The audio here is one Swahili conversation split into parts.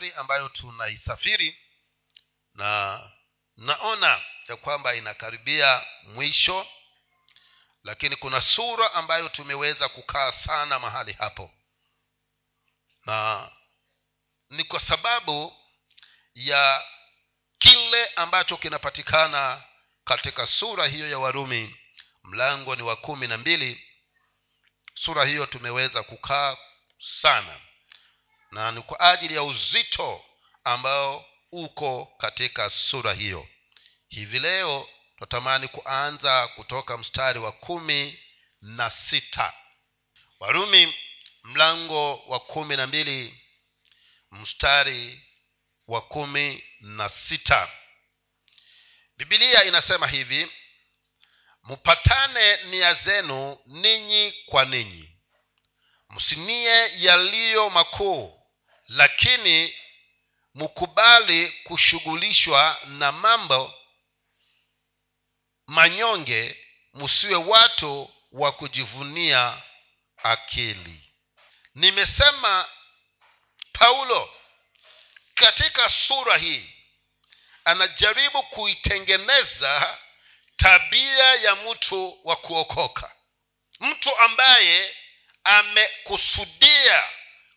safari ambayo tunaisafiri na naona ya kwamba inakaribia mwisho lakini kuna sura ambayo tumeweza kukaa sana mahali hapo. Na ni kwa sababu ya kile ambacho kinapatikana katika sura hiyo ya warumi mlango ni wa kumi na mbili. Sura hiyo tumeweza kukaa sana na ni kwa ajili ya uzito ambao uko katika sura hiyo. Hivi leo tunatamani kuanza kutoka mstari wa kumi na sita. Warumi mlango wa kumi na mbili mstari wa kumi na sita. Bibilia inasema hivi mpatane nia zenu ninyi kwa ninyi. Msinie yaliyo makuu lakini mkubali kushughulishwa na mambo manyonge msiwe watu wa kujivunia akili. Nimesema paulo katika sura hii anajaribu kuitengeneza tabia ya mtu wa kuokoka. Mtu ambaye amekusudia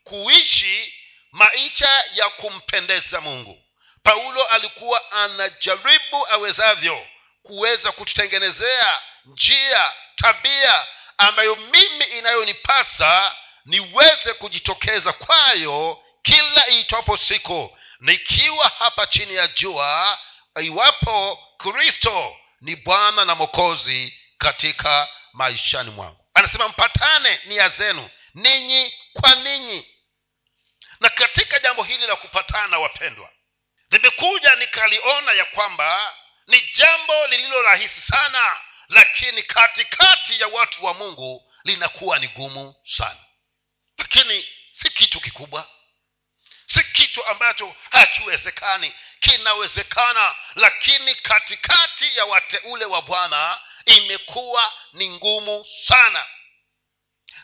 kuishi maisha ya kumpendeza mungu. Paulo alikuwa anajaribu awezavyo kuweza kututengenezea njia tabia ambayo mimi inayonipasa niweze kujitokeza kwayo kila iitwapo siku. Nikiwa hapa chini ya jua iwapo kristo ni bwana na mokozi katika maishani mwangu. Anasema mpatane nia zenu ninyi kwa ninyi na katika jambo hili la kupatana wapendwa nimekuja nikaliona ya kwamba ni jambo lililo rahisi sana lakini katikati ya watu wa mungu linakuwa ni gumu sana. Lakini si kitu kikubwa si kitu ambacho hakiwezekani. Kinawezekana lakini katikati ya wateule wa bwana imekuwa ni ngumu sana.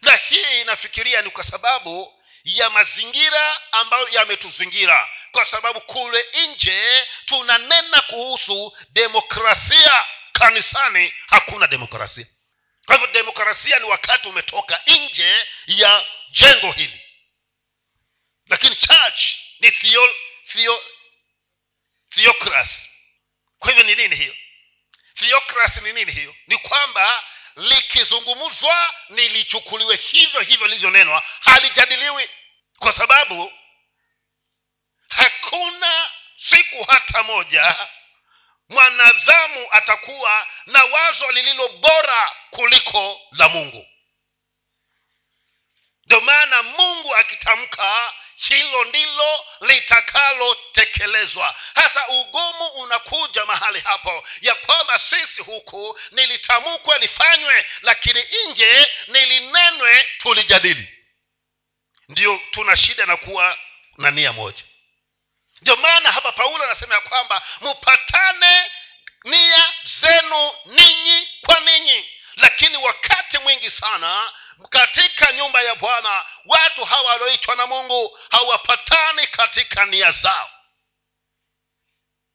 Na hii inafikiria ni kwa sababu ya mazingira ambayo yametuzingira. Kwa sababu kule nje tunanena kuhusu demokrasia. Kanisani hakuna demokrasia. Kwa hivyo demokrasia ni wakati umetoka nje ya jengo hili. Lakini church ni theo, theo, theocracy. Kwa hivyo ni nini hiyo? Theocracy ni nini hiyo? Ni kwamba likizungumzwa nilichukuliwe hivyo hivyo lilivyonenwa halijadiliwi. Kwa sababu hakuna siku hata moja mwanadhamu atakuwa na wazo lililo bora kuliko la mungu. Ndio maana mungu akitamka hilo ndilo litakalotekelezwa. Hasa ugumu unakuja mahali hapo ya kwamba sisi huku nilitamkwe lifanywe lakini nje nilinenwe tulijadili. Ndio tuna shida na kuwa na nia moja. Ndio maana hapa paulo anasema ya kwamba mpatane nia zenu ninyi kwa ninyi. Lakini wakati mwingi sana katika nyumba walioitwa na mungu hawapatani katika nia zao.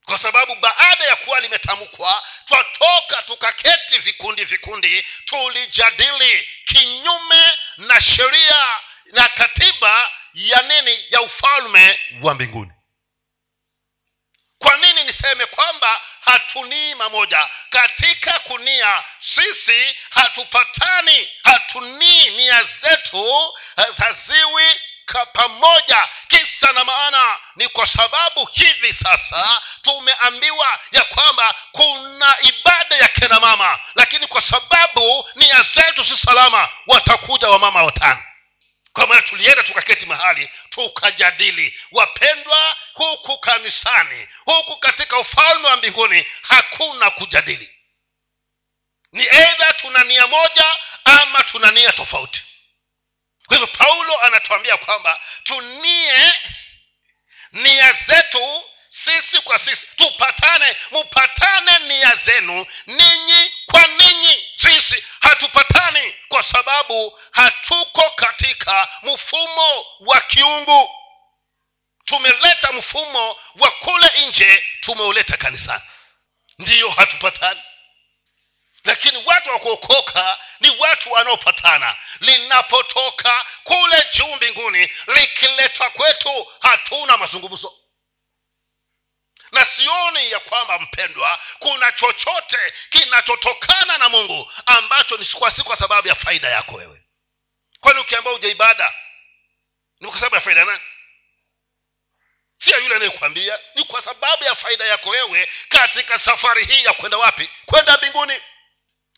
Kwa sababu baada ya kuwa limetamkwa twatoka tukaketi vikundi vikundi tulijadili kinyume na sheria na katiba ya nini? Ya ufalme wa mbinguni. Kwa nini niseme kwamba hatunii mamoja. Katika kunia sisi hatupatani hatunii nia zetu haziwi pamoja. Kisa na maana ni kwa sababu hivi sasa tumeambiwa ya kwamba kuna ibada ya kina mama lakini kwa sababu nia zetu si salama watakuja wamama watano kwa maana tulienda tukaketi mahali tukajadili. Wapendwa huku kanisani huku katika ufalme wa mbinguni hakuna kujadili. Ni eidha tuna nia moja ama tuna nia tofauti. Kwa hivyo paulo anatuambia kwamba tunie nia zetu sisi kwa sisi. Tupatane mupatane nia zenu ninyi sababu hatuko katika mfumo wa kiungu. Tumeleta mfumo wa kule nje tumeuleta kanisani ndiyo hatupatani. Lakini watu wa kuokoka ni watu wanaopatana. Linapotoka kule juu mbinguni likiletwa kwetu hatuna mazungumzo na sioni ya kwamba mpendwa kuna chochote kinachotokana na mungu ambacho ni kwa si kwa sababu ya faida yako wewe. Kwani ukiambia uja ibada ni kwa sababu ya faida nani? Sio yule anayekwambia ni kwa sababu ya faida yako wewe katika safari hii ya kwenda wapi? Kwenda mbinguni.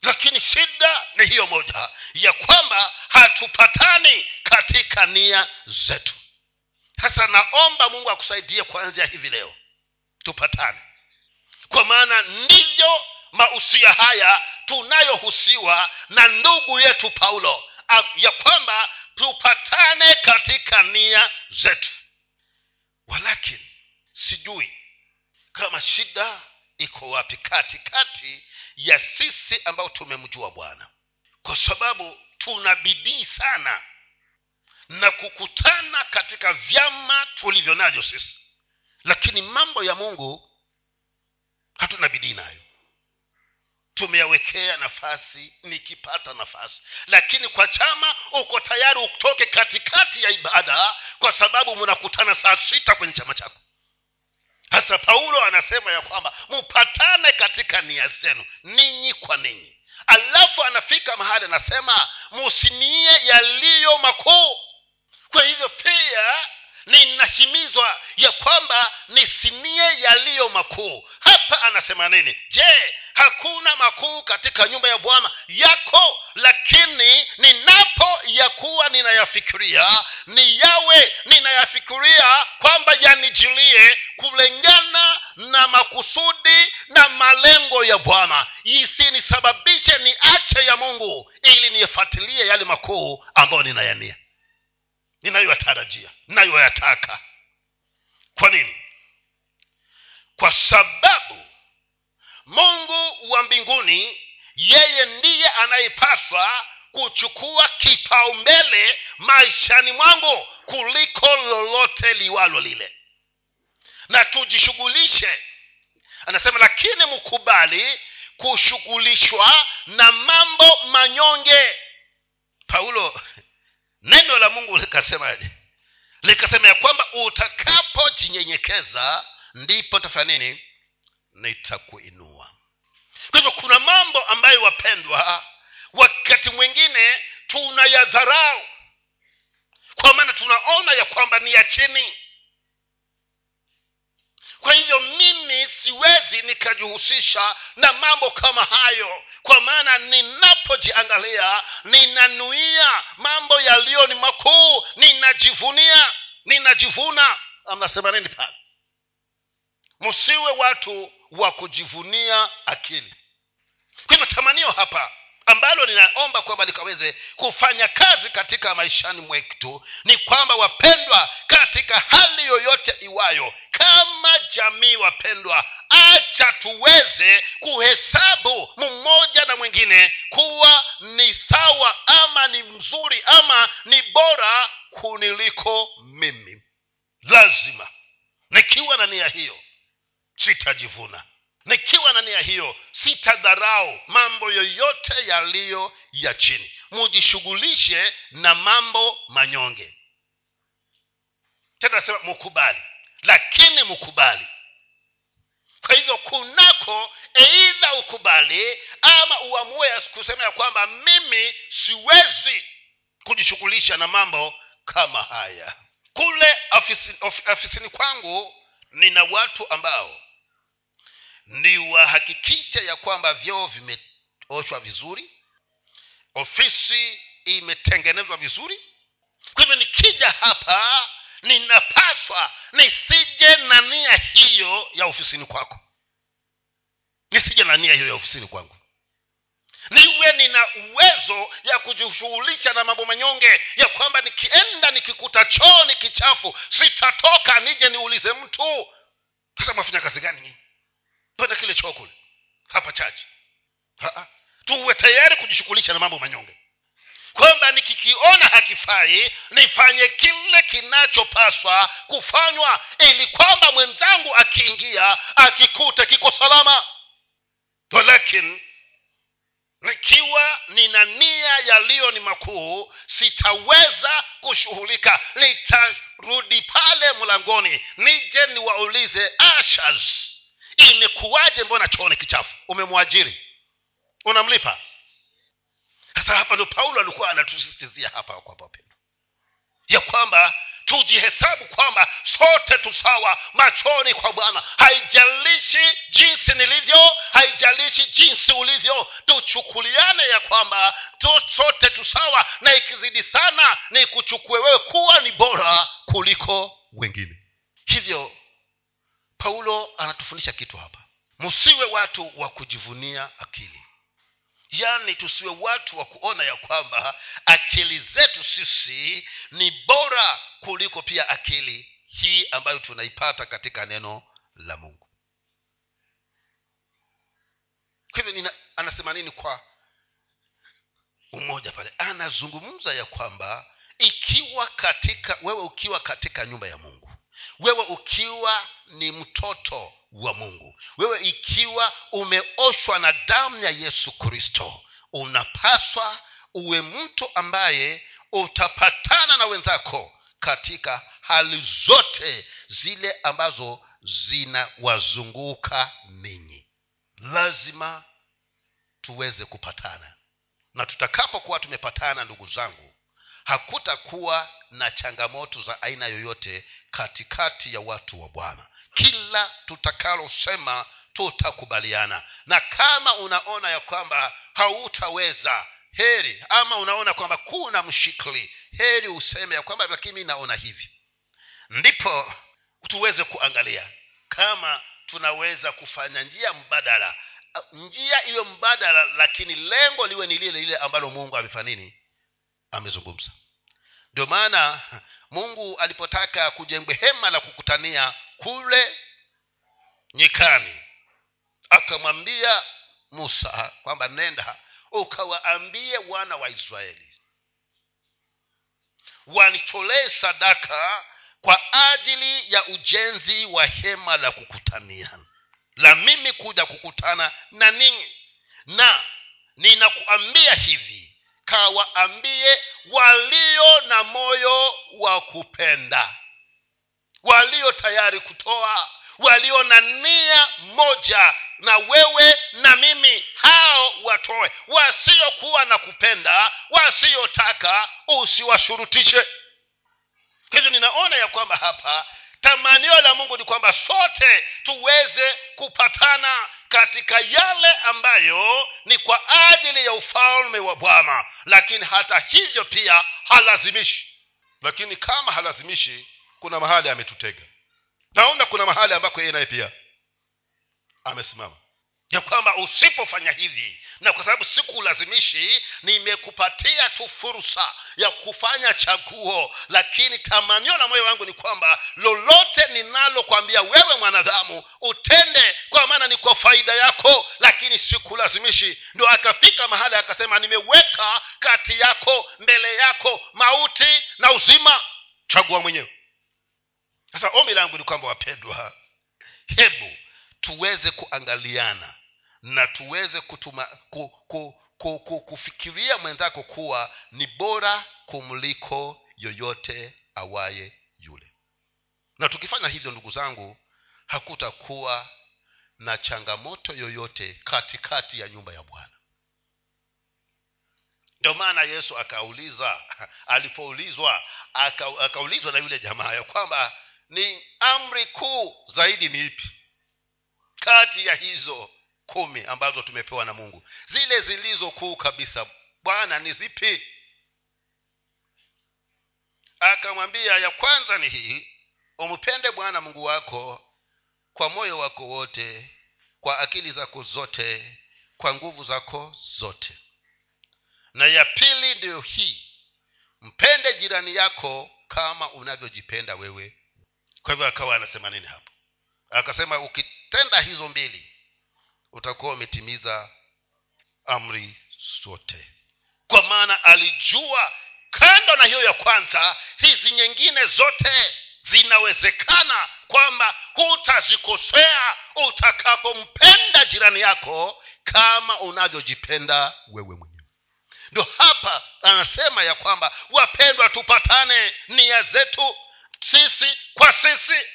Lakini shida ni hiyo moja ya kwamba hatupatani katika nia zetu. Sasa naomba mungu akusaidie kuanzia hivi leo tupatane. Kwa maana ndivyo mausia haya tunayohusiwa na ndugu yetu paulo ya kwamba tupatane katika nia zetu. Walakini sijui kama shida iko wapi katikati ya sisi ambao tumemjua bwana. Kwa sababu tuna bidii sana na kukutana katika vyama tulivyo navyo sisi lakini mambo ya mungu hatuna bidii nayo. Tumeyawekea nafasi nikipata nafasi. Lakini kwa chama uko tayari utoke katikati ya ibada kwa sababu mnakutana saa sita kwenye chama chako. Hasa paulo anasema ya kwamba mpatane katika nia zenu ninyi kwa ninyi. Alafu anafika mahali anasema musinie yaliyo makuu. Kwa hivyo pia ninahimizwa ya kwamba nisinie yaliyo makuu. Hapa anasema nini? Je hakuna makuu katika nyumba ya bwana? Yako lakini ninapo yakuwa ninayafikiria ni yawe ninayafikiria kwamba yanijilie kulingana na makusudi na malengo ya bwana. Isinisababishe niache ya mungu ili niyafuatilie yale makuu ambayo ninayania ninayoyatarajia ninayoyataka. Kwa nini? Kwa sababu mungu wa mbinguni yeye ndiye anayepaswa kuchukua kipaumbele maishani mwangu kuliko lolote liwalo lile. Na tujishughulishe anasema lakini mkubali kushughulishwa na mambo manyonge. Paulo neno la mungu likasemaje? Likasema ya kwamba utakapojinyenyekeza ndipo tafanya nini? Nitakuinua. Kwa hivyo kuna mambo ambayo wapendwa wakati mwingine tunayadharau. Kwa maana tunaona ya kwamba ni ya chini kwa hivyo mimi siwezi nikajihusisha na mambo kama hayo. Kwa maana ninapojiangalia ninanuia mambo yaliyo ni makuu ninajivunia ninajivuna. Anasema nini pale? Msiwe watu wa kujivunia akili. Kwa hivyo tamanio hapa ambalo ninaomba kwamba likaweze kufanya kazi katika maishani mwetu ni kwamba wapendwa katika hali yoyote iwayo kama jamii wapendwa acha tuweze kuhesabu mmoja na mwingine kuwa ni sawa ama ni mzuri ama ni bora kuniliko mimi. Lazima. Nikiwa na nia hiyo sitajivuna nikiwa na nia hiyo sitadharau mambo yoyote yaliyo ya chini. Mujishughulishe na mambo manyonge. Tena nasema mukubali. Lakini mukubali. Kwa hivyo kunako eidha ukubali ama uamue kusema ya kwamba mimi siwezi kujishughulisha na mambo kama haya. Kule afisini, afisini kwangu nina watu ambao ni wahakikisha ya kwamba vyoo vimeoshwa vizuri ofisi imetengenezwa vizuri. Kwa hivyo nikija hapa ninapaswa nisije na nia hiyo ya ofisini kwako. Nisije na nia hiyo ya ofisini kwangu. Niwe nina uwezo ya kujishughulisha na mambo manyonge ya kwamba nikienda nikikuta choo ni kichafu sitatoka nije niulize mtu sasa mwafanya kazi gani penda kile choo kule. Hapa chache tuwe tayari kujishughulisha na mambo manyonge. Kwamba nikikiona hakifai nifanye kile kinachopaswa kufanywa ili kwamba mwenzangu akiingia akikuta kiko salama. Walakin nikiwa nina nia yaliyo ni makuu sitaweza kushughulika. Nitarudi pale mlangoni nije niwaulize ashas imekuwaje mbona chooni kichafu? Umemwajiri. Unamlipa? Sasa hapa ndo paulo alikuwa anatusistizia hapa kwamba wapendwa ya kwamba tujihesabu kwamba sote tusawa machoni kwa bwana. Haijalishi jinsi nilivyo haijalishi jinsi ulivyo. Tuchukuliane ya kwamba sote tusawa na ikizidi sana ni kuchukue wewe kuwa ni bora kuliko wengine. Hivyo paulo anatufundisha kitu hapa. Msiwe watu wa kujivunia akili. Yaani tusiwe watu wa kuona ya kwamba akili zetu sisi ni bora kuliko pia akili hii ambayo tunaipata katika neno la mungu. Kwa hivyo anasema nini kwa umoja pale? Anazungumza ya kwamba ikiwa katika wewe ukiwa katika nyumba ya mungu wewe ukiwa ni mtoto wa mungu. Wewe ikiwa umeoshwa na damu ya yesu kristo unapaswa uwe mtu ambaye utapatana na wenzako katika hali zote zile ambazo zinawazunguka ninyi. Lazima tuweze kupatana. Na tutakapokuwa tumepatana ndugu zangu hakutakuwa na changamoto za aina yoyote katikati ya watu wa bwana. Kila tutakalosema tutakubaliana. Na kama unaona ya kwamba hautaweza heri ama unaona kwamba kuna mshikli heri useme ya kwamba lakini mi naona hivi. Ndipo tuweze kuangalia kama tunaweza kufanya njia mbadala njia iliyo mbadala lakini lengo liwe ni lile lile ambalo mungu amefanya nini amezungumza. Ndio maana mungu alipotaka kujengwe hema la kukutania kule nyikani akamwambia musa kwamba nenda ukawaambie wana wa israeli wanitolee sadaka kwa ajili ya ujenzi wa hema la kukutania la mimi kuja kukutana na ninyi. Na ninakuambia hivi kawaambie walio na moyo wa kupenda walio tayari kutoa walio na nia moja na wewe na mimi hao watoe. Wasiokuwa na kupenda wasiotaka usiwashurutishe. Hivyo ninaona ya kwamba hapa tamanio la mungu ni kwamba sote tuweze kupatana katika yale ambayo ni kwa ajili ya ufalme wa bwana. Lakini hata hivyo pia halazimishi. Lakini kama halazimishi kuna mahali ametutega. Naona kuna mahali ambako yeye naye pia amesimama ya kwamba usipofanya hivi na kwa sababu sikulazimishi nimekupatia tu fursa ya kufanya chaguo. Lakini tamanio la moyo wangu ni kwamba lolote ninalokwambia wewe mwanadamu utende kwa maana ni kwa faida yako. Lakini sikulazimishi. Ndo akafika mahali akasema nimeweka kati yako mbele yako mauti na uzima. Chagua mwenyewe. Sasa ombi langu ni kwamba wapendwa hebu tuweze kuangaliana na tuweze kutuma, ku, ku, ku, ku, kufikiria mwenzako kuwa ni bora kumliko yoyote awaye yule. Na tukifanya hivyo ndugu zangu hakutakuwa na changamoto yoyote katikati ya nyumba ya bwana. Ndio maana yesu akauliza alipoulizwa akaulizwa na yule jamaa ya kwamba ni amri kuu zaidi ni ipi kati ya hizo kumi ambazo tumepewa na mungu. Zile zilizokuu kabisa. Bwana ni zipi? Akamwambia ya kwanza ni hii. Umpende bwana mungu wako kwa moyo wako wote kwa akili zako zote kwa nguvu zako zote. Na ya pili ndiyo hii. Mpende jirani yako kama unavyojipenda wewe. Kwa hivyo akawa anasema nini hapo? Akasema ukitenda hizo mbili utakuwa umetimiza amri zote. Kwa maana alijua kando na hiyo ya kwanza hizi nyingine zote zinawezekana kwamba hutazikosea utakapompenda jirani yako kama unavyojipenda wewe mwenyewe. Ndio hapa anasema ya kwamba wapendwa tupatane nia zetu sisi kwa sisi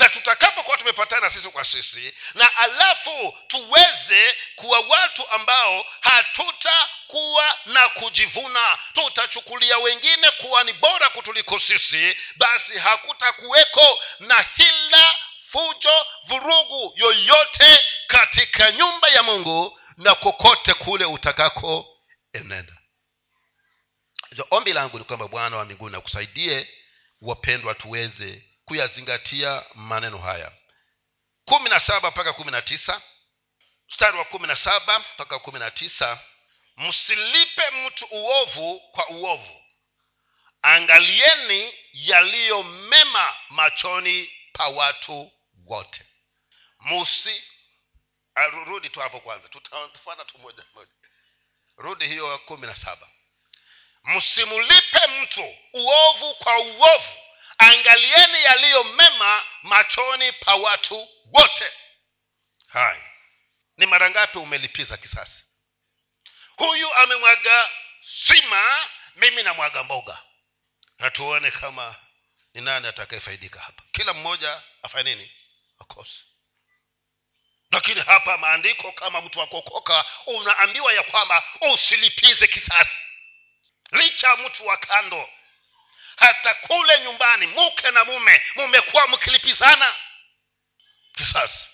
na tutakapokuwa tumepatana sisi kwa sisi na alafu tuweze kuwa watu ambao hatutakuwa na kujivuna tutachukulia wengine kuwa ni bora kutuliko sisi basi hakutakuweko na hila fujo vurugu yoyote katika nyumba ya mungu na kokote kule utakako enenda. Ombi langu ni kwamba bwana wa mbinguni akusaidie wapendwa tuweze kuyazingatia maneno haya. Kumi na saba mpaka kumi na tisa. Mstari wa kumi na saba mpaka kumi na tisa. Msilipe mtu uovu kwa uovu. Angalieni yaliyo mema machoni pa watu wote. Musi rudi tu hapo kwanza. Tutafuata tu moja moja. Rudi hiyo kumi na saba. Msimulipe mtu uovu kwa uovu angalieni yaliyo mema machoni pa watu wote. Haya ni mara ngapi umelipiza kisasi? Huyu amemwaga sima mimi namwaga mboga. Hatuone kama ni nani atakayefaidika hapa. Kila mmoja afanye nini? Akose lakini hapa maandiko kama mtu wa kuokoka unaambiwa ya kwamba usilipize kisasi. Licha mtu wa kando hata kule nyumbani mke na mume. Mumekuwa mkilipizana? Kisasi.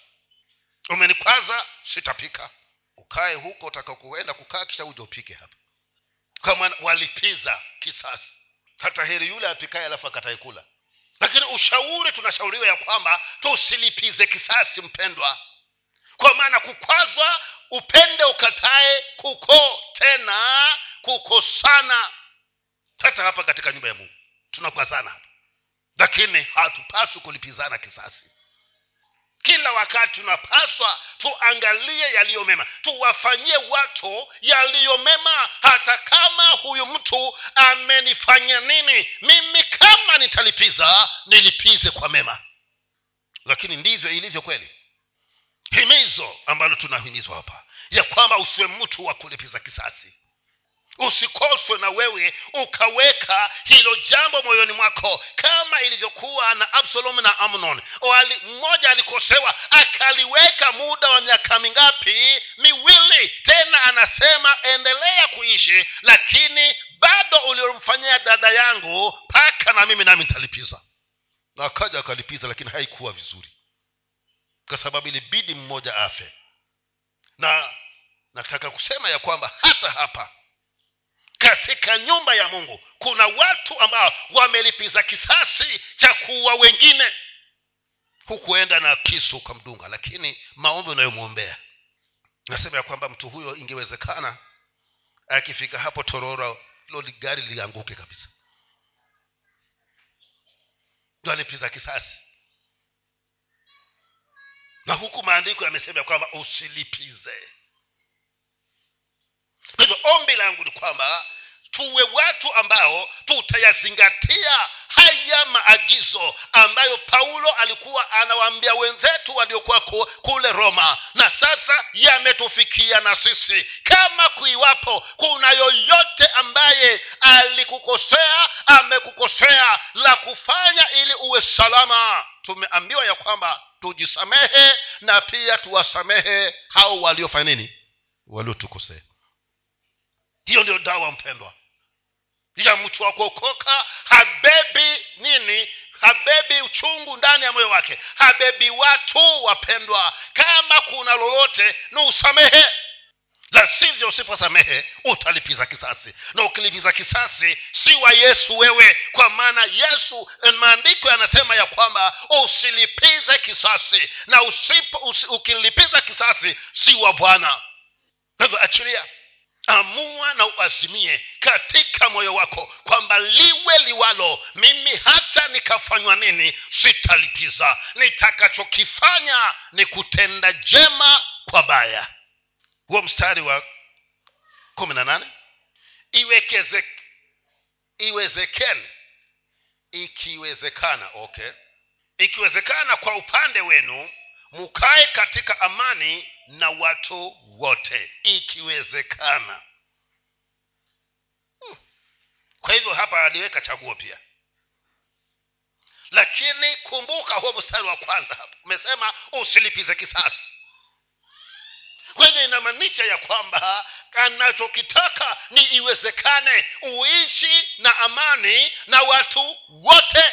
Umenikwaza sitapika. Ukae huko utakakuenda kukaa kisha uja upike hapa. Kama walipiza kisasi. Hata heri yule apikae alafu akataekula lakini ushauri tunashauriwa ya kwamba tusilipize kisasi mpendwa. Kwa maana kukwazwa upende ukatae kuko tena kuko sana. Hata hapa katika nyumba ya mungu tunakwazana hapa lakini hatupaswi kulipizana kisasi. Kila wakati tunapaswa tuangalie yaliyo mema. Tuwafanyie watu yaliyo mema. Hata kama huyu mtu amenifanya nini mimi kama nitalipiza nilipize kwa mema. Lakini ndivyo ilivyo kweli. Himizo ambalo tunahimizwa hapa ya kwamba usiwe mtu wa kulipiza kisasi usikoswe na wewe ukaweka hilo jambo moyoni mwako kama ilivyokuwa na absalom na amnon. Wali, mmoja alikosewa akaliweka muda wa miaka mingapi? Miwili. Tena anasema endelea kuishi lakini bado uliomfanyia dada yangu mpaka na mimi nami nitalipiza. Na akaja akalipiza lakini haikuwa vizuri. Kwa sababu ilibidi mmoja afe. Na nataka kusema ya kwamba hata hapa katika nyumba ya mungu. Kuna watu ambao wamelipiza kisasi cha kuua wengine. Hukuenda na kisu ukamdunga lakini maombi unayomwombea. Nasema ya kwamba mtu huyo ingewezekana akifika hapo tororo loli gari lianguke kabisa. Ndo alipiza kisasi. Na huku maandiko yamesema ya kwamba usilipize kwa hivyo ombi langu ni kwamba tuwe watu ambao tutayazingatia haya maagizo ambayo paulo alikuwa anawaambia wenzetu waliokuwa kule roma. Na sasa yametufikia na sisi. Kama kuiwapo kuna yoyote ambaye alikukosea amekukosea la kufanya ili uwe salama. Tumeambiwa ya kwamba tujisamehe na pia tuwasamehe hao waliofanya nini? Waliotukosea hiyo ndio dawa mpendwa. Ya mtu wa kuokoka habebi nini? Habebi uchungu ndani ya moyo wake. Habebi watu wapendwa. Kama kuna lolote ni usamehe. La sivyo usiposamehe utalipiza kisasi. Na ukilipiza kisasi si wa yesu wewe. Kwa maana yesu maandiko yanasema ya kwamba usilipize kisasi. Na usipo, usi, ukilipiza kisasi si wa bwana. Hivyo achilia amua na uazimie katika moyo wako kwamba liwe liwalo mimi hata nikafanywa nini sitalipiza. Nitakachokifanya ni kutenda jema kwa baya. Huo mstari wa kumi na nane. Iwekeze iwezekeni ikiwezekana okay. Ikiwezekana kwa upande wenu mukae katika amani na watu wote ikiwezekana. Hmm. kwa hivyo hapa aliweka chaguo pia. Lakini kumbuka huo mstari wa kwanza hapo. Umesema usilipize kisasi. Kwa inamaanisha ya kwamba anachokitaka ni iwezekane uishi na amani na watu wote.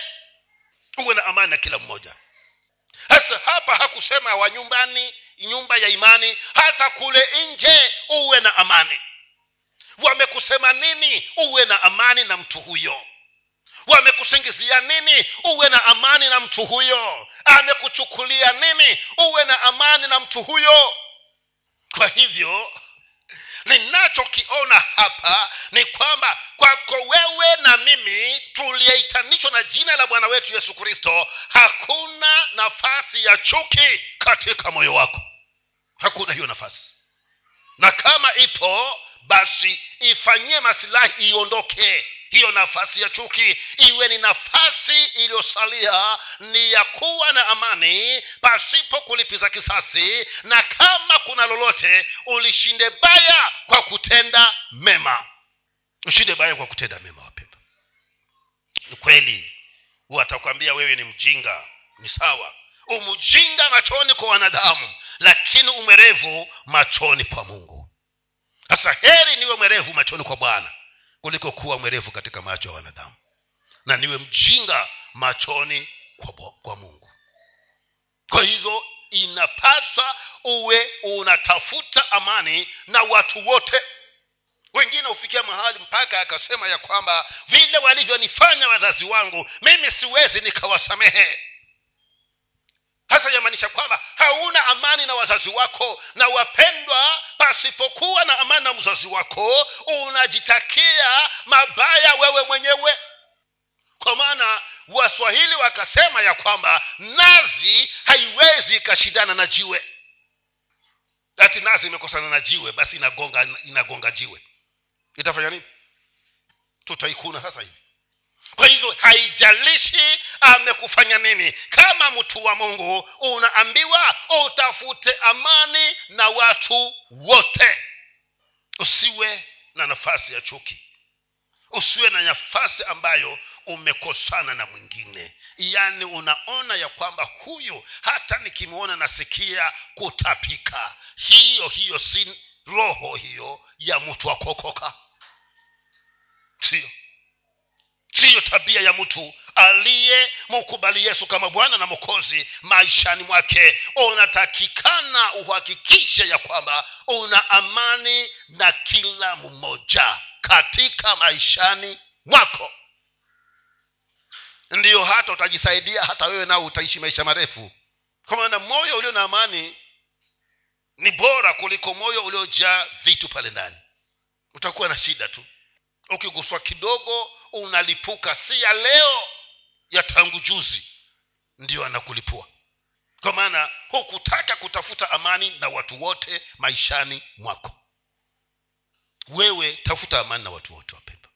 Uwe na amani na kila mmoja sasa hapa hakusema wa nyumbani nyumba ya imani hata kule nje uwe na amani. Wamekusema nini? Uwe na amani na mtu huyo. Wamekusingizia nini? Uwe na amani na mtu huyo. Amekuchukulia nini? Uwe na amani na mtu huyo. Kwa hivyo ninachokiona hapa ni kwamba kwako wewe na mimi tuliyeitanishwa na jina la bwana wetu yesu kristo hakuna nafasi ya chuki katika moyo wako. Hakuna hiyo nafasi. Na kama ipo basi ifanyie masilahi iondoke hiyo nafasi ya chuki iwe ni nafasi iliyosalia ni ya kuwa na amani pasipo kulipiza kisasi na kama kuna lolote ulishinde baya kwa kutenda mema. Ushinde baya kwa kutenda mema wapendwa. Ni kweli watakwambia wewe ni mjinga ni sawa. Umjinga machoni kwa wanadamu lakini umerevu machoni kwa mungu. Sasa heri niwe mwerevu machoni kwa bwana kuliko kuwa mwerevu katika macho ya wanadamu. Na niwe mjinga machoni kwa, kwa mungu. Kwa hivyo inapaswa uwe unatafuta amani na watu wote. Wengine hufikia mahali mpaka akasema ya kwamba vile walivyonifanya wazazi wangu mimi siwezi nikawasamehe hasa yamaanisha kwamba hauna amani na wazazi wako na wapendwa pasipokuwa na amani na mzazi wako unajitakia mabaya wewe mwenyewe. Kwa maana waswahili wakasema ya kwamba nazi haiwezi ikashindana na jiwe. Ati nazi imekosana na jiwe basi inagonga inagonga jiwe. Itafanya nini? Tutaikuna sasa hivi kwa hivyo haijalishi amekufanya nini. Kama mtu wa mungu unaambiwa utafute amani na watu wote. Usiwe na nafasi ya chuki. Usiwe na nafasi ambayo umekosana na mwingine. Yaani unaona ya kwamba huyu hata nikimwona nasikia kutapika. Hiyo hiyo si roho hiyo ya mtu wa kuokoka. Sio siyo tabia ya mtu aliyemkubali yesu kama bwana na mokozi maishani mwake. Unatakikana uhakikishe ya kwamba una amani na kila mmoja katika maishani mwako. Ndiyo hata utajisaidia hata wewe nao utaishi maisha marefu. Kwa maana moyo ulio na amani ni bora kuliko moyo uliojaa vitu pale ndani. Utakuwa na shida tu. Ukiguswa kidogo unalipuka si ya leo ya tangu juzi ndiyo anakulipua. Kwa maana hukutaka kutafuta amani na watu wote maishani mwako. Wewe tafuta amani na watu wote wapendwa.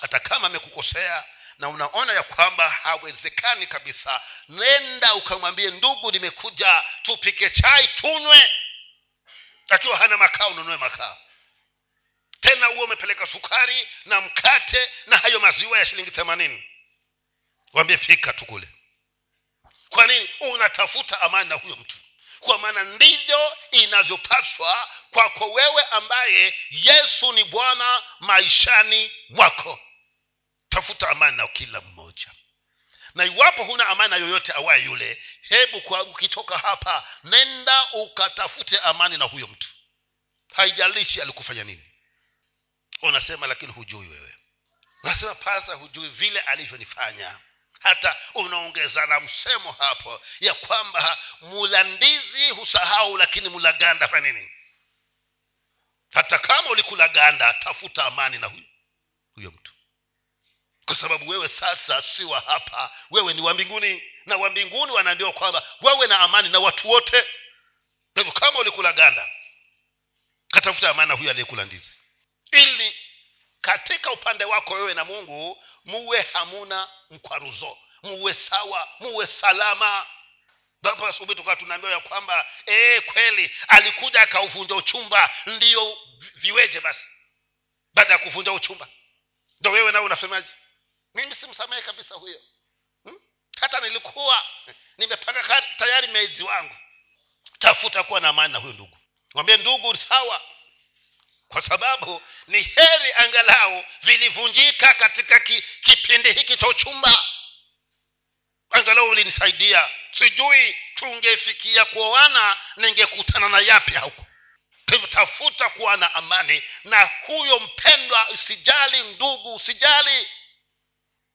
Hata kama amekukosea na unaona ya kwamba hawezekani kabisa nenda ukamwambie ndugu nimekuja tupike chai tunywe. Akiwa hana makaa ununue makaa tena huo umepeleka sukari na mkate na hayo maziwa ya shilingi themanini. Wambie fika tukule kwa nini? Unatafuta amani na huyo mtu. Kwa maana ndivyo inavyopaswa kwako wewe ambaye yesu ni bwana maishani mwako. Tafuta amani na kila mmoja. Na iwapo huna amani yoyote awaye yule hebu ukitoka hapa nenda ukatafute amani na huyo mtu. Haijalishi alikufanya nini unasema lakini hujui wewe. Unasema pasa hujui vile alivyonifanya. Hata unaongeza na msemo hapo ya kwamba mula ndizi husahau lakini mula ganda fa nini? Hata kama ulikula ganda tafuta amani na huyo huyo mtu. Kwa sababu wewe sasa si wa hapa. Wewe ni wa mbinguni na wa mbinguni wanaambiwa kwamba wewe na amani na watu wote. Hivyo kama ulikula ganda katafuta amani na huyo aliyekula ndizi ili katika upande wako wewe na mungu muwe hamuna mkwaruzo muwe sawa muwe salama. Hapo asubuhi tukawa tunaambiwa ya kwamba ee, kweli alikuja akauvunja uchumba ndiyo viweje basi? Baada ya kuvunja uchumba. Ndo wewe nawe unasemaje? Mimi simsamehe kabisa huyo. Hmm? hata nilikuwa nimepanga tayari mezi wangu. Tafuta kuwa na amani na huyo ndugu. Mwambie ndugu sawa kwa sababu ni heri angalau vilivunjika katika ki, kipindi hiki cha uchumba. Angalau ulinisaidia. Sijui tungefikia kuoana ningekutana na yapya huko. Hivyo tafuta kuwa na amani. Na huyo mpendwa usijali ndugu usijali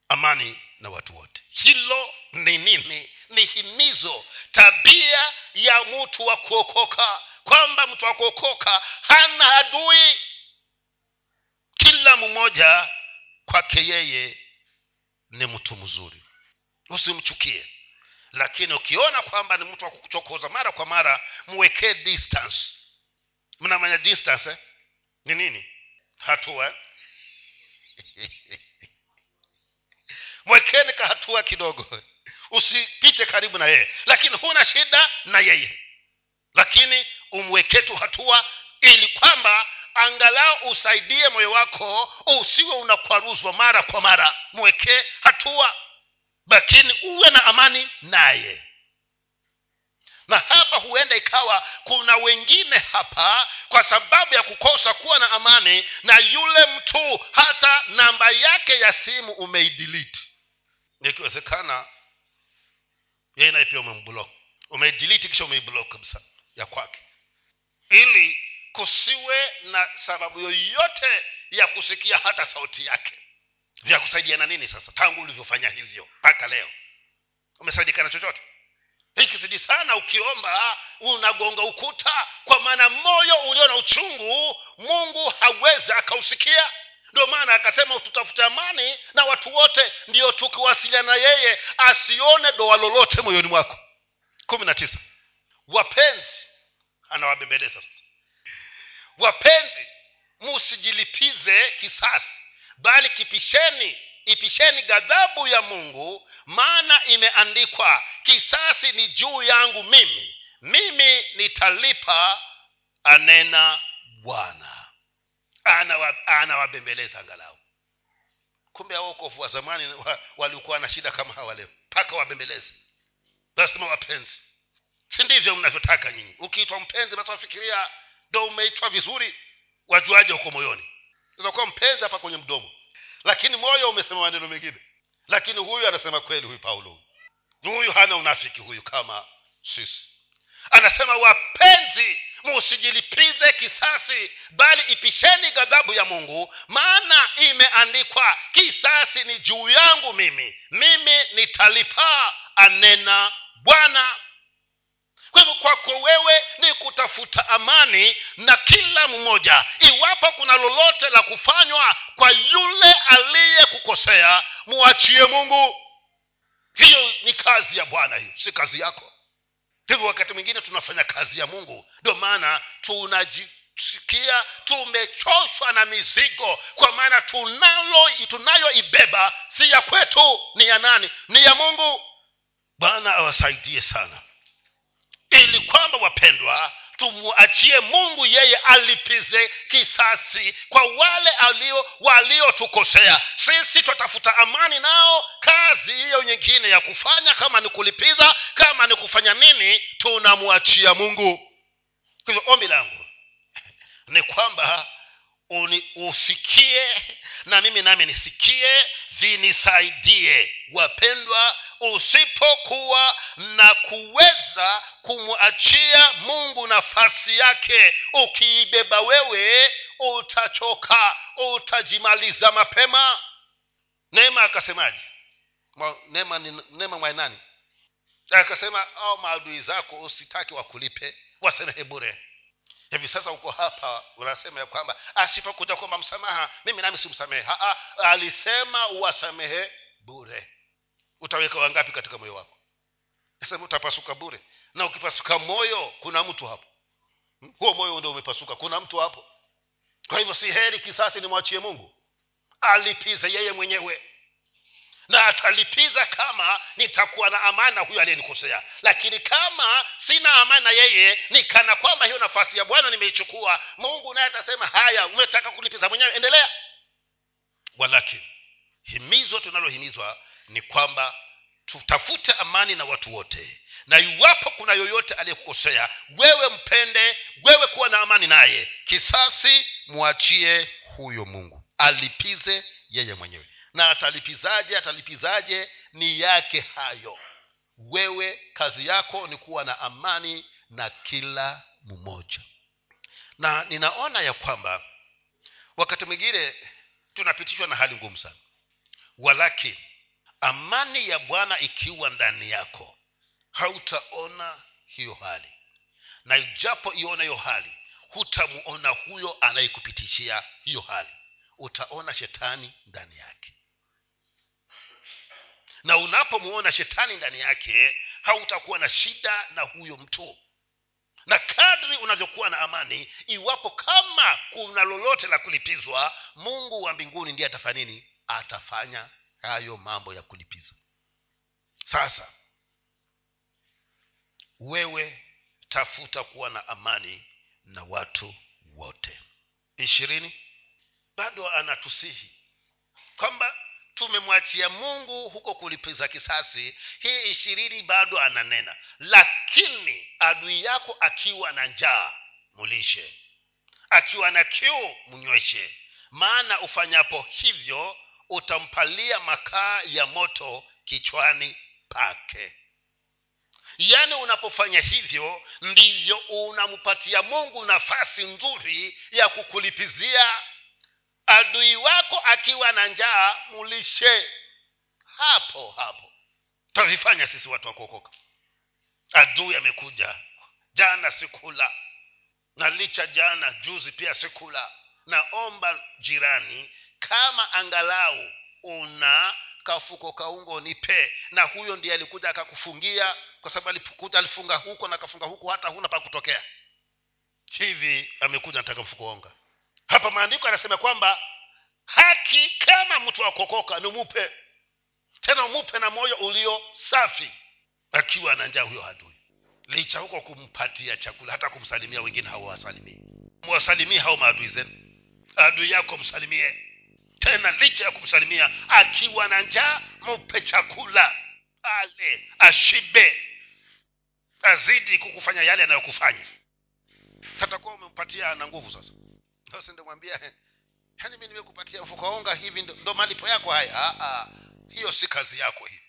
amani na watu wote. Hilo ni nini ni himizo. Tabia ya mtu wa kuokoka kwamba mtu wa kuokoka hana adui. Kila mmoja kwake yeye ni mtu mzuri. Usimchukie. Lakini ukiona kwamba ni mtu wa kuchokoza mara kwa mara mwekee distance. Mnamanya distance eh? ni nini? Hatua. Mwekeni ka hatua kidogo. Usipite karibu na yeye. Lakini huna shida na yeye. Lakini umwekee tu hatua ili kwamba angalau usaidie moyo wako usiwe unakwaruzwa mara kwa mara. Mwekee hatua lakini uwe na amani naye. Na hapa huenda ikawa kuna wengine hapa kwa sababu ya kukosa kuwa na amani na yule mtu hata namba yake ya simu umeidiliti. Ikiwezekana yeye naye pia umemblok umeidiliti kisha umeiblok kabisa ya kwake ili kusiwe na sababu yoyote ya kusikia hata sauti yake. Vya kusaidiana nini sasa? Tangu ulivyofanya hivyo mpaka leo. Umesaidikana chochote? Ikizidi sana ukiomba unagonga ukuta kwa maana moyo ulio na uchungu mungu hawezi akausikia. Ndio maana akasema tutafute amani na watu wote ndio tukiwasiliana yeye asione doa lolote moyoni mwako. Kumi na tisa. Wapenzi anawabembeleza sasa. Wapenzi musijilipize kisasi bali kipisheni ipisheni ghadhabu ya mungu maana imeandikwa kisasi ni juu yangu mimi mimi nitalipa anena bwana. Anawabembeleza ana angalau. Kumbe awokovu wa zamani walikuwa na shida kama hawa leo mpaka wabembeleze. Lazima wapenzi si ndivyo mnavyotaka nyinyi. Ukiitwa mpenzi basi wafikiria ndo umeitwa vizuri wajuaje huko moyoni? Kuwa mpenzi hapa kwenye mdomo lakini moyo umesema maneno mengine. Lakini huyu anasema kweli huyu paulo. Huyu hana unafiki huyu kama sisi. Anasema wapenzi musijilipize kisasi bali ipisheni ghadhabu ya mungu maana imeandikwa kisasi ni juu yangu mimi. Mimi nitalipa anena bwana kwa hivyo kwako wewe ni kutafuta amani na kila mmoja. Iwapo kuna lolote la kufanywa kwa yule aliyekukosea muachie mungu. Hiyo ni kazi ya bwana hiyo si kazi yako. Hivyo wakati mwingine tunafanya kazi ya mungu. Ndio maana tunajisikia tumechoshwa na mizigo kwa maana tunalo tunayoibeba si ya kwetu ni ya nani? Ni ya mungu. Bwana awasaidie sana ili kwamba wapendwa tumwachie mungu yeye alipize kisasi kwa wale alio waliotukosea. Sisi twatafuta amani nao kazi hiyo nyingine ya kufanya kama ni kulipiza kama ni kufanya nini tunamwachia mungu. Kwa ombi langu ni kwamba uni, usikie na mimi nami nisikie vinisaidie. Wapendwa usipokuwa na kuweza kumwachia mungu nafasi yake ukiibeba wewe utachoka utajimaliza mapema. Neema akasemaje? Neema ni neema mwainani akasema au maadui zako usitaki wakulipe wasemehe bure. Hivi sasa uko hapa unasema ya kwamba asipokuja kwamba msamaha mimi nami simsamehe. Alisema uwasamehe bure utaweka wangapi katika moyo wako? Nasema utapasuka bure. Na ukipasuka moyo kuna mtu hapo. Huo moyo ndio umepasuka kuna mtu hapo. Kwa hivyo si heri kisasi nimwachie mungu. Alipize yeye mwenyewe. Na atalipiza kama nitakuwa na amana na huyo aliyenikosea. Lakini kama sina amana yeye nikana kwamba hiyo nafasi ya bwana nimeichukua. Mungu naye atasema haya umetaka kulipiza mwenyewe endelea. Walakini himizo tunalohimizwa ni kwamba tutafute amani na watu wote. Na iwapo kuna yoyote aliyekukosea wewe mpende wewe kuwa na amani naye. Kisasi mwachie huyo mungu. Alipize yeye mwenyewe. Na atalipizaje atalipizaje? Ni yake hayo. Wewe kazi yako ni kuwa na amani na kila mmoja. Na ninaona ya kwamba wakati mwingine tunapitishwa na hali ngumu sana. Walakini amani ya bwana ikiwa ndani yako. Hautaona hiyo hali. Na ijapo iona hiyo hali hutamuona huyo anayekupitishia hiyo hali. Utaona shetani ndani yake. Na unapomuona shetani ndani yake hautakuwa na shida na huyo mtu. Na kadri unavyokuwa na amani iwapo kama kuna lolote la kulipizwa mungu wa mbinguni ndiye atafanya nini? Atafanya hayo mambo ya kulipiza. Sasa wewe tafuta kuwa na amani na watu wote. Ishirini bado anatusihi kwamba tumemwachia mungu huko kulipiza kisasi. Hii ishirini bado ananena. Lakini adui yako akiwa na njaa mulishe. Akiwa na kiu mnyweshe maana ufanyapo hivyo utampalia makaa ya moto kichwani pake. Yaani unapofanya hivyo ndivyo unampatia mungu nafasi nzuri ya kukulipizia. Adui wako akiwa na njaa mulishe. Hapo hapo. Tavifanya sisi watu wa kuokoka. Adui amekuja. Jana sikula. Na licha jana juzi pia sikula. Naomba jirani kama angalau una kafuko kaungo nipe na huyo ndiye alikuja akakufungia kwa sababu alikuja alifunga huko na akafunga huko hata huna pa kutokea. Hivi amekuja nataka mfuko hapa maandiko anasema kwamba haki kama mtu akokoka ni mupe tena umupe na moyo ulio safi. Akiwa na huyo hadui. Licha huko kumpatia chakula hata kumsalimia wengine hawawasalimii mwasalimii hao maadui zenu. Adui yako msalimie tena licha ya kumsalimia akiwa na njaa mupe chakula. Ale ashibe. Azidi kukufanya yale anayokufanya. Hatakuwa umempatia na nguvu sasa. Ndimwambia yaani mi nimekupatia mfukaonga hivi ndo, ndo malipo yako haya. Aa, hiyo si kazi yako hii.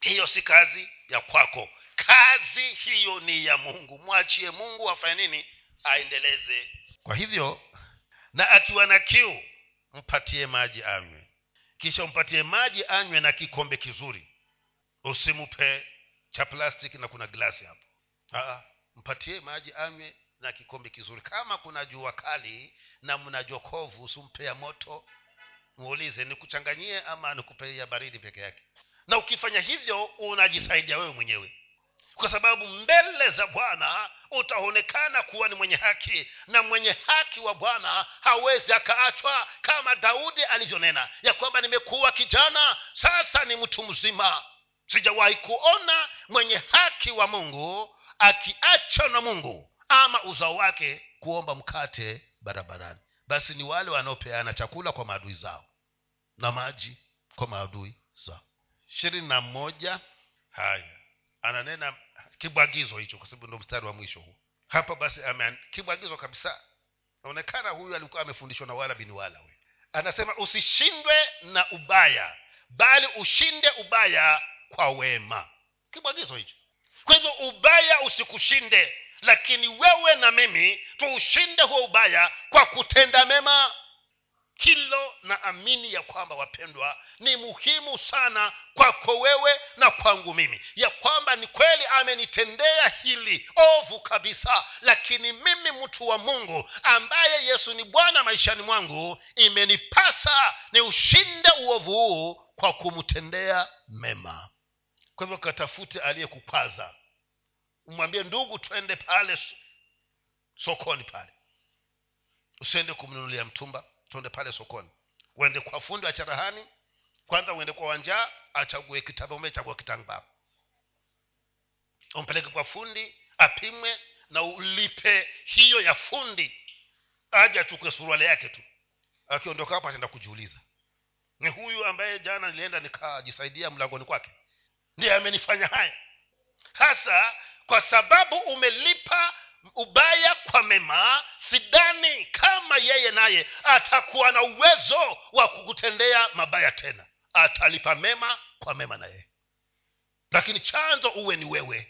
Hiyo si kazi ya kwako. Kazi hiyo ni ya mungu. Mwachie mungu afanye nini? Aendeleze. Kwa hivyo na akiwa na kiu mpatie maji anywe. Kisha mpatie maji anywe na kikombe kizuri usimpe cha plastiki na kuna glasi hapo. Aa, mpatie maji anywe na kikombe kizuri. Kama kuna jua kali na mna jokovu usimpe ya moto muulize nikuchanganyie ama nikupe ya baridi peke yake? Na ukifanya hivyo unajisaidia wewe mwenyewe kwa sababu mbele za bwana utaonekana kuwa ni mwenye haki na mwenye haki wa bwana hawezi akaachwa kama daudi alivyonena ya kwamba nimekuwa kijana sasa ni mtu mzima. Sijawahi kuona mwenye haki wa mungu akiachwa na mungu ama uzao wake kuomba mkate barabarani. Basi ni wale wanaopeana chakula kwa maadui zao na maji kwa maadui zao. Ishirini na moja. Haya ananena kibwagizo hicho kwa sababu ndo mstari wa mwisho huu. Hapa basi kibwagizo kabisa. Naonekana huyu alikuwa amefundishwa na wala bin wala anasema usishindwe na ubaya bali ushinde ubaya kwa wema. Kibwagizo hicho. Kwa hivyo ubaya usikushinde lakini wewe na mimi tuushinde huo ubaya kwa kutenda mema hilo na amini ya kwamba wapendwa ni muhimu sana kwako wewe na kwangu mimi. Ya kwamba ni kweli amenitendea hili ovu kabisa lakini mimi mtu wa mungu ambaye yesu ni bwana maishani mwangu imenipasa ni ushinde uovu huu kwa kumtendea mema. Kwa hivyo katafute aliyekukwaza. Umwambie ndugu twende pale sokoni pale. Usiende kumnunulia mtumba tuende pale sokoni. Uende kwa fundi wa cherahani kwanza uende kwa wanjaa achague kitambaa umechagua kitambaa. Umpeleke kwa fundi apimwe na ulipe hiyo ya fundi. Aje achukue suruale yake tu. Akiondoka hapo ataenda kujiuliza. Ni huyu ambaye jana nilienda nikajisaidia mlangoni kwake. Ndiye amenifanya haya. Hasa kwa sababu umelipa ubaya kwa mema sidani kama yeye naye atakuwa na uwezo wa kukutendea mabaya tena. Atalipa mema kwa mema na yeye lakini chanzo uwe ni wewe.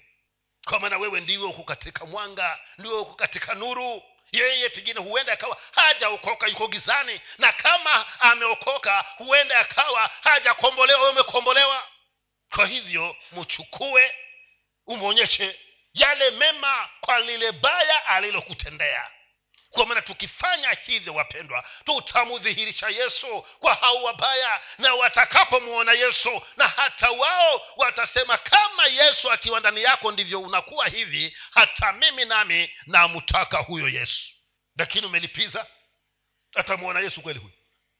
Kwa maana wewe ndiwe uko katika mwanga ndiwe uko katika nuru. Yeye pengine huenda akawa hajaokoka yuko gizani. Na kama ameokoka huenda akawa hajakombolewa umekombolewa. Kwa hivyo mchukue umwonyeshe yale mema kwa lile baya alilokutendea. Kwa maana tukifanya hivyo wapendwa tutamudhihirisha yesu kwa hao wabaya na watakapomwona yesu na hata wao watasema kama yesu akiwa ndani yako ndivyo unakuwa hivi hata mimi nami namtaka huyo yesu. Lakini umelipiza atamwona yesu kweli huyu?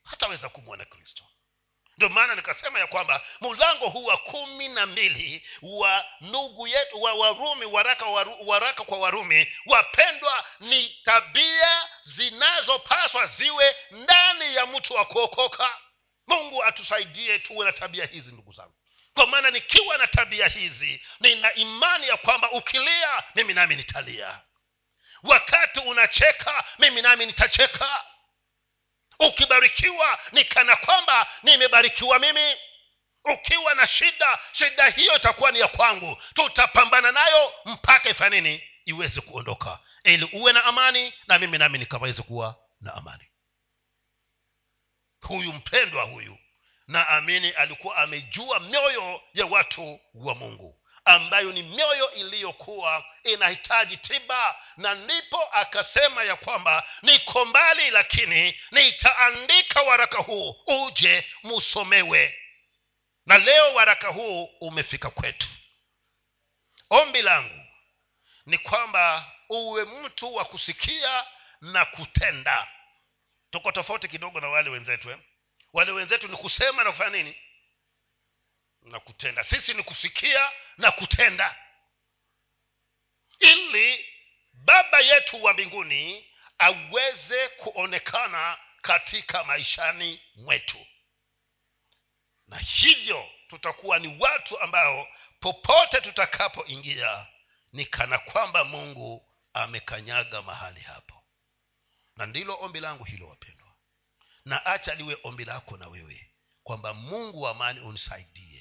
Hataweza kumwona kristo ndio maana nikasema ya kwamba mlango huu wa kumi na mbili wa ndugu yetu wa warumi waraka, waru, waraka kwa warumi wapendwa ni tabia zinazopaswa ziwe ndani ya mtu wa kuokoka. Mungu atusaidie tuwe na tabia hizi ndugu zangu. Kwa maana nikiwa na tabia hizi nina imani ya kwamba ukilia mimi nami nitalia. Wakati unacheka mimi nami nitacheka ukibarikiwa ni kana kwamba nimebarikiwa mimi. Ukiwa na shida shida hiyo itakuwa ni ya kwangu. Tutapambana nayo mpaka ifanye nini? Iweze kuondoka. Ili uwe na amani na mimi nami nikaweze kuwa na amani. Huyu mpendwa huyu naamini alikuwa amejua mioyo ya watu wa mungu ambayo ni mioyo iliyokuwa inahitaji tiba. Na ndipo akasema ya kwamba niko mbali lakini nitaandika waraka huu uje musomewe. Na leo waraka huu umefika kwetu. Ombi langu ni kwamba uwe mtu wa kusikia na kutenda. Tuko tofauti kidogo na wale wenzetu eh? wale wenzetu ni kusema na kufanya nini na kutenda. Sisi ni kusikia na kutenda. Ili baba yetu wa mbinguni aweze kuonekana katika maishani mwetu. Na hivyo tutakuwa ni watu ambao popote tutakapoingia ni kana kwamba mungu amekanyaga mahali hapo. Na ndilo ombi langu hilo wapendwa. Na acha liwe ombi lako na wewe kwamba mungu wa amani unisaidie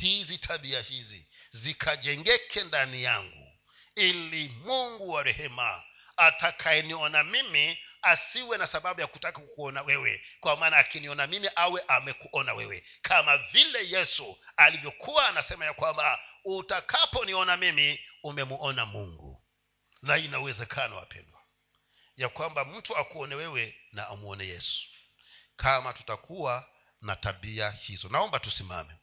hizi tabia hizi zikajengeke ndani yangu ili mungu wa rehema atakayeniona mimi asiwe na sababu ya kutaka kukuona wewe kwa maana akiniona mimi awe amekuona wewe. Kama vile yesu alivyokuwa anasema ya kwamba utakaponiona mimi umemuona mungu. Na inawezekana wapendwa ya kwamba mtu akuone wewe na amuone yesu. Kama tutakuwa na tabia hizo naomba tusimame